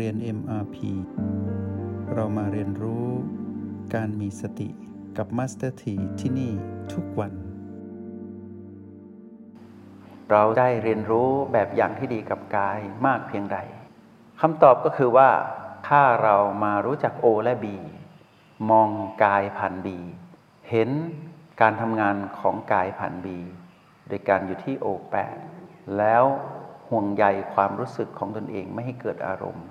เรียน MRP เรามาเรียนรู้การมีสติกับ Master T ที่ที่นี่ทุกวัน เราได้เรียนรู้แบบอย่างที่ดีกับกายมากเพียงใดคำตอบก็คือว่า ถ้าเรามารู้จัก O และ B มองกายผ่าน B เห็นการทำงานของกายผ่าน B โดยการอยู่ที่ O8 แล้ว ห่วงใยความรู้สึกของตนเองไม่ให้เกิดอารมณ์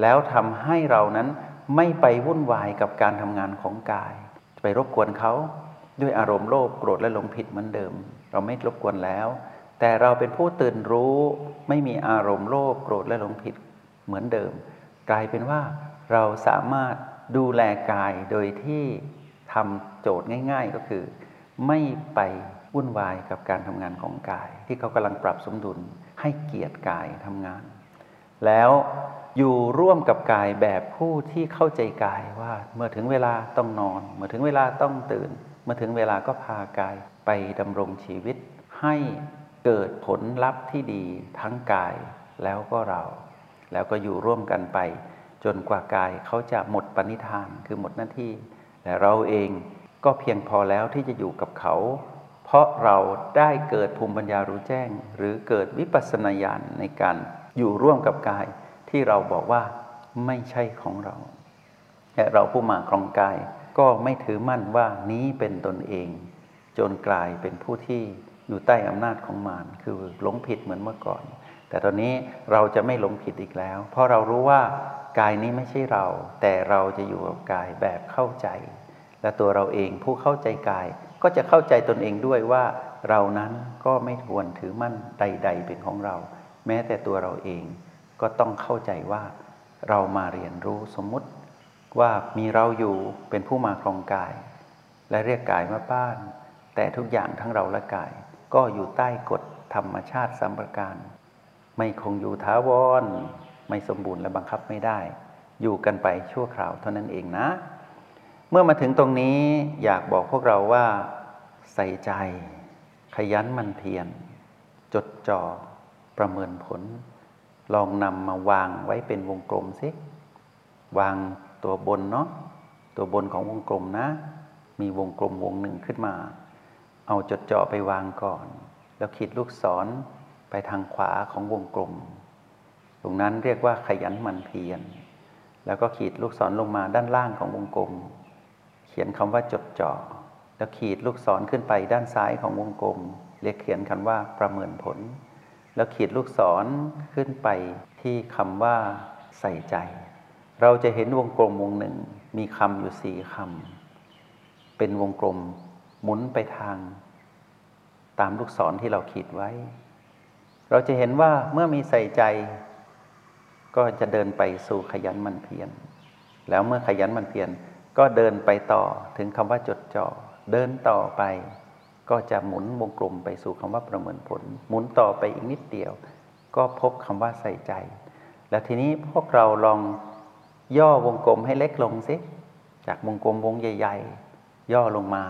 แล้วทำให้เรานั้นไม่ไปวุ่นวายกับการทำงานของกาย ไปรบกวนเขาด้วยอารมณ์โลภโกรธและหลงผิดเหมือนเดิม เราไม่รบกวนแล้ว แต่เราเป็นผู้ตื่นรู้ไม่มีอารมณ์โลภโกรธและหลงผิดเหมือนเดิม กลายเป็นว่าเราสามารถดูแลกายโดยที่ทำโจทย์ง่าย ๆ ก็คือ ไม่ไปวุ่นวายกับการทำงานของกาย ที่เขากำลังปรับสมดุล ให้เกียรติกายทำงาน แล้วอยู่ร่วมกับกายแบบผู้ที่เข้าใจกายว่าเมื่อถึงเวลาต้องนอน เมื่อถึงเวลาต้องตื่น เมื่อถึงเวลาก็พากายไปดำรงชีวิต ให้เกิดผลลัพธ์ที่ดีทั้งกายแล้วก็เรา แล้วก็อยู่ร่วมกันไป จนกว่ากายเขาจะหมดปณิธานคือหมดหน้าที่แต่เราเองก็เพียงพอแล้วที่จะอยู่กับเขา เพราะเราได้เกิดภูมิปัญญารู้แจ้ง หรือเกิดวิปัสสนาญาณในการอยู่ร่วมกับกาย ที่เราบอกว่าไม่ใช่ของเราแต่เราผู้มาครองกายก็ไม่ถือมั่นว่านี้เป็นตนเอง จนกลายเป็นผู้ที่อยู่ใต้อำนาจของมารคือหลงผิดเหมือนเมื่อก่อน แต่ตอนนี้เราจะไม่หลงผิดอีกแล้ว เพราะเรารู้ว่ากายนี้ไม่ใช่เรา แต่เราจะอยู่กับกายแบบเข้าใจ และตัวเราเองผู้เข้าใจกาย ก็จะเข้าใจตนเองด้วยว่าเรานั้นก็ไม่ทวนถือมั่นใด ๆ เป็นของเรา แม้แต่ตัวเราเองก็ต้องเข้าใจว่าเรามาเรียนรู้สมมุติว่ามีเราอยู่เป็นผู้มาครองกาย และเรียกกายมาบ้าน แต่ทุกอย่างทั้งเราและกาย ก็อยู่ใต้กฎธรรมชาติสัมประการ ไม่คงอยู่ท้าวร ไม่สมบูรณ์และบังคับไม่ได้ อยู่กันไปชั่วคราวเท่านั้นเองนะ เมื่อมาถึงตรงนี้อยากบอกพวกเราว่าใส่ใจ ขยันมันเพียรจดจ่อประเมินผล ลองนำมาวางไว้เป็นวงกลมสิวางตัวบนเนาะตัวบนของวงกลมนะ มีวงกลมวงหนึ่งขึ้นมา เอาจดจ่อไปวางก่อน แล้วขีดลูกศรไปทางขวาของวงกลม ตรงนั้นเรียกว่าขยันมันเพียรแล้วก็ขีดลูกศรลงมาด้านล่างของวงกลม ขียนคำว่าจดจ่อแล้วขีดลูกศรขึ้นไปด้านซ้ายของวงกลมเรียกเขียนคำว่าประเมินผล แล้วขีดลูกศรขึ้นไปที่คำว่าใส่ใจ เราจะเห็นวงกลมวงหนึ่งมีคำอยู่สี่คำเป็นวงกลมหมุนไปทาง ตามลูกศรที่เราขีดไว้ เราจะเห็นว่าเมื่อมีใส่ใจ ก็จะเดินไปสู่ขยันมันเพียรแล้วเมื่อขยันมันเพียร ก็เดินไปต่อถึงคำว่าจดจ่อเดินต่อไป ก็จะหมุนวงกลมไปสู่คำว่าประเมินผล หมุนต่อไปอีกนิดเดียว ก็พบคำว่าใส่ใจ แล้วทีนี้พวกเราลองย่อวงกลมให้เล็กลงสิจากวงกลมวงใหญ่ ๆ ย่อลงมา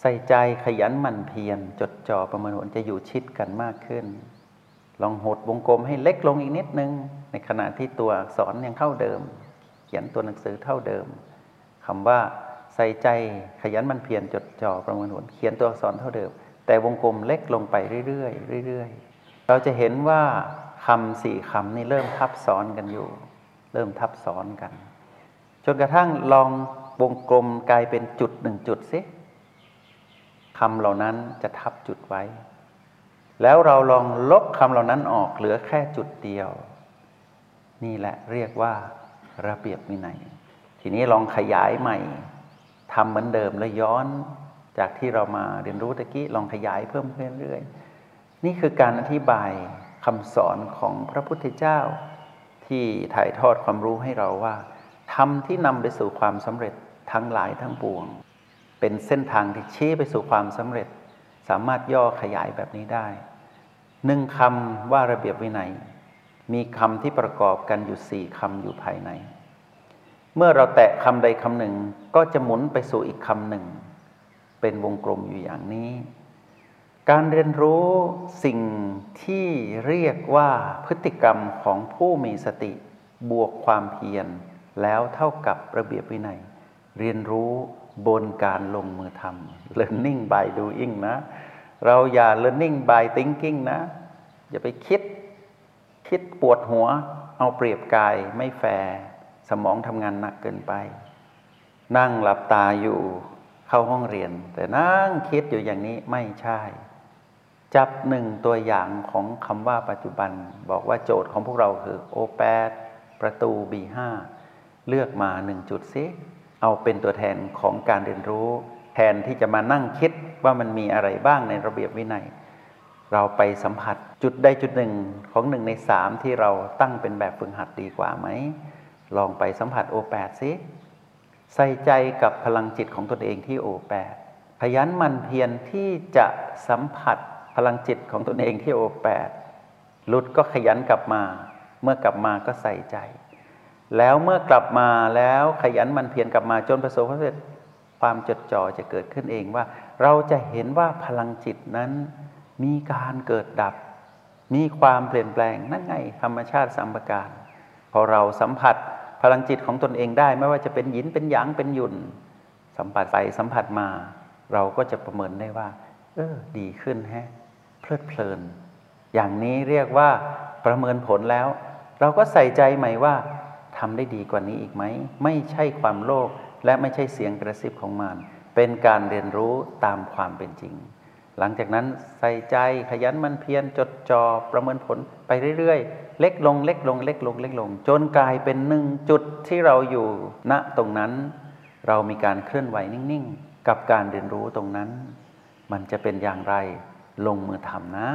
ใส่ใจขยันหมั่นเพียรจดจ่อประเมินผลจะอยู่ชิดกันมากขึ้น ลองหดวงกลมให้เล็กลงอีกนิดนึง ในขณะที่ตัวอักษรยังเท่าเดิม เขียนตัวหนังสือเท่าเดิม คำว่าใส่ใจขยันมันเพียรจดจ่อประมินผลเขียนตัวอักษรเท่าเดิม แต่วงกลมเล็กลงไปเรื่อยๆเรื่อยๆ เราจะเห็นว่าคำสี่คำนี้เริ่มทับซ้อนกันอยู่ เริ่มทับซ้อนกันจนกระทั่งลองวงกลมกลายเป็นจุดหนึ่งจุดสิคำเหล่านั้นจะทับจุดไว้ แล้วเราลองลบคำเหล่านั้นออกเหลือแค่จุดเดียว นี่แหละเรียกว่าระเบียบวินัย ทีนี้ลองขยายใหม่ทำเหมือนเดิมแล้วย้อนจากที่เรามาเรียนรู้ตะกี้ลองขยายเพิ่มขึ้นเรื่อยๆนี่คือการอธิบายคำสอนของพระพุทธเจ้า ที่ถ่ายทอดความรู้ให้เราว่าทำที่นำไปสู่ความสำเร็จทั้งหลายทั้งปวง เป็นเส้นทางที่ชี้ไปสู่ความสำเร็จ สามารถย่อขยายแบบนี้ได้หนึ่งคำว่าระเบียบวินัย มีคำที่ประกอบกันอยู่สี่คำอยู่ภายใน เมื่อเราแตะคำใดคำหนึ่ง ก็จะหมุนไปสู่อีกคำหนึ่ง เป็นวงกลมอยู่อย่างนี้ การเรียนรู้สิ่งที่เรียกว่าพฤติกรรมของผู้มีสติบวกความเพียร แล้วเท่ากับระเบียบวินัย เรียนรู้บนการลงมือทำ learning by doing นะ เราอย่า learning by thinking นะ อย่าไปคิด คิดปวดหัว เอาเปรียบกายไม่แฟร์ สมองทำงานหนักเกินไป นั่งหลับตาอยู่เข้าห้องเรียน แต่นั่งคิดอยู่อย่างนี้ไม่ใช่ จับหนึ่งตัวอย่างของคำว่าปัจจุบัน บอกว่าโจทย์ของพวกเราคือ O8 ประตู B5 เลือกมาหนึ่งจุดซิเอาเป็นตัวแทนของการเรียนรู้ แทนที่จะมานั่งคิดว่ามันมีอะไรบ้างในระเบียบวินัย เราไปสัมผัสจุดใดจุดหนึ่งของหนึ่งในสามที่เราตั้งเป็นแบบฝึกหัดดีกว่าไหม ลองไปสัมผัส O8 ซิใส่ใจกับพลังจิตของตนเองที่ O8 ขยันมันเพียรที่จะสัมผัสพลังจิตของตนเองที่ O8 หลุดก็ขยันกลับมา เมื่อกลับมาก็ใส่ใจ แล้วเมื่อกลับมาแล้วขยันมันเพียรกลับมาจนประสบความสำเร็จความจดจ่อจะเกิดขึ้นเองว่า เราจะเห็นว่าพลังจิตนั้นมีการเกิดดับ มีความเปลี่ยนแปลงนั่นไงธรรมชาติสัมปการพอเราสัมผัส ลังจิตของตนเองได้ ไม่ว่าจะเป็นหยินเป็นหยางเป็นหยุนสัมผัสไปสัมผัสมา เราก็จะประเมินได้ว่า เออ ดีขึ้นแฮะเพลิดเพลิน อย่างนี้เรียกว่าประเมินผลแล้ว เราก็ใส่ใจใหม่ว่าทำได้ดีกว่านี้อีกไหม ไม่ใช่ความโลภและไม่ใช่เสียงกระซิบของมารเป็นการเรียนรู้ตามความเป็นจริง หลังจากนั้นใส่ใจขยันมันเพียรจดจอ่อประเมินผลไปเรื่อยๆ เล็กลงเล็กลงเล็กลงเล็กลง จนกลายเป็นหนึ่งจุดที่เราอยู่ณตรงนั้น เรามีการเคลื่อนไหวนิ่งๆ กับการเรียนรู้ตรงนั้น มันจะเป็นอย่างไรลงมือทำนะ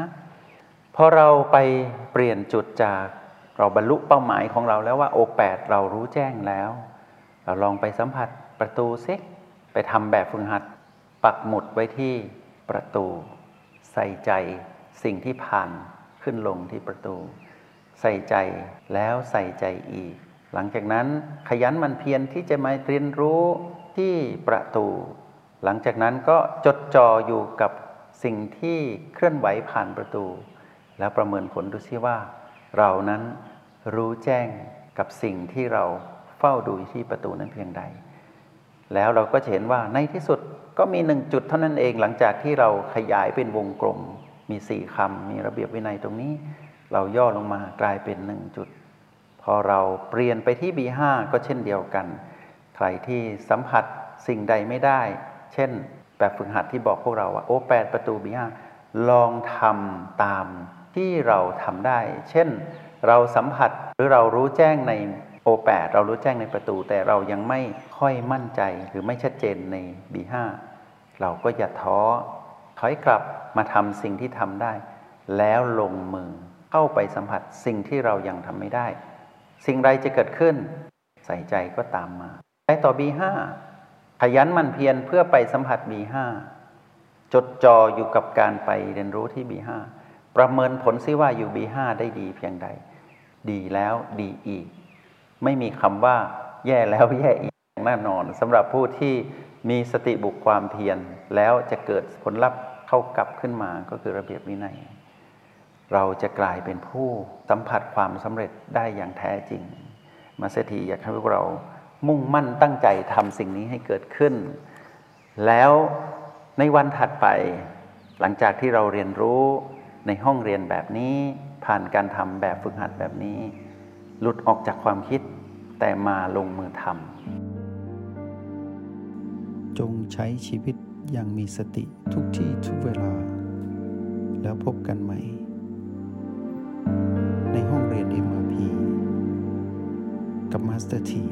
พอเราไปเปลี่ยนจุดจากเราบรรลุเป้าหมายของเราแล้วว่าโอแปดเรารู้แจ้งแล้ว เราลองไปสัมผัสประตูซิไปทำแบบฝึกหัดปักหมุดไว้ที่ ประตู ใส่ใจสิ่งที่ผ่านขึ้นลงที่ประตู ใส่ใจแล้วใส่ใจอีก หลังจากนั้นขยันมันเพียรที่จะมาเรียนรู้ที่ประตู หลังจากนั้นก็จดจ่ออยู่กับสิ่งที่เคลื่อนไหวผ่านประตู แล้วประเมินผลดูซิว่า เรานั้นรู้แจ้งกับสิ่งที่เราเฝ้าดูที่ประตูนั้นเพียงใด แล้วเราก็จะเห็นว่าในที่สุด ก็มีหนึ่งจุดเท่านั้นเองหลังจากที่เราขยายเป็นวงกลม มีสี่คำมีระเบียบวินัยตรงนี้ เราย่อลงมากลายเป็นหนึ่งจุด พอเราเปลี่ยนไปที่ B5 ก็เช่นเดียวกัน ใครที่สัมผัสสิ่งใดไม่ได้ เช่นแบบฝึกหัดที่บอกพวกเราว่าโอ้แปดประตู B5 ลองทำตามที่เราทำได้ เช่นเราสัมผัสหรือเรารู้แจ้งใน โอแปดเรารู้แจ้งในประตู แต่เรายังไม่ค่อยมั่นใจหรือไม่ชัดเจนใน B5 เราก็อย่าท้อถอยกลับมาทำสิ่งที่ทำได้ แล้วลงมือเข้าไปสัมผัสสิ่งที่เรายังทำไม่ได้ สิ่งใดจะเกิดขึ้น ใส่ใจก็ตามมาไปต่อ B5 ขยันมันเพียรเพื่อไปสัมผัส B5 จดจ่ออยู่กับการไปเรียนรู้ที่ B5 ประเมินผลซิว่าอยู่ B5 ได้ดีเพียงใด ดีแล้วดีอีก ไม่มีคำว่าแย่แล้วแย่อีกแน่นอนสำหรับผู้ที่มีสติบุกความเพียรแล้วจะเกิดผลลัพธ์เข้ากลับขึ้นมาก็คือระเบียบวินัย เราจะกลายเป็นผู้สัมผัสความสำเร็จได้อย่างแท้จริง มาเสถีอยากให้พวกเรามุ่งมั่นตั้งใจทำสิ่งนี้ให้เกิดขึ้น แล้วในวันถัดไป หลังจากที่เราเรียนรู้ในห้องเรียนแบบนี้ ผ่านการทำแบบฝึกหัดแบบนี้ หลุดออกจากความคิดแต่มาลงมือทำ จงใช้ชีวิตอย่างมีสติทุกที่ทุกเวลา แล้วพบกันใหม่ ในห้องเรียน MRP กับ Master T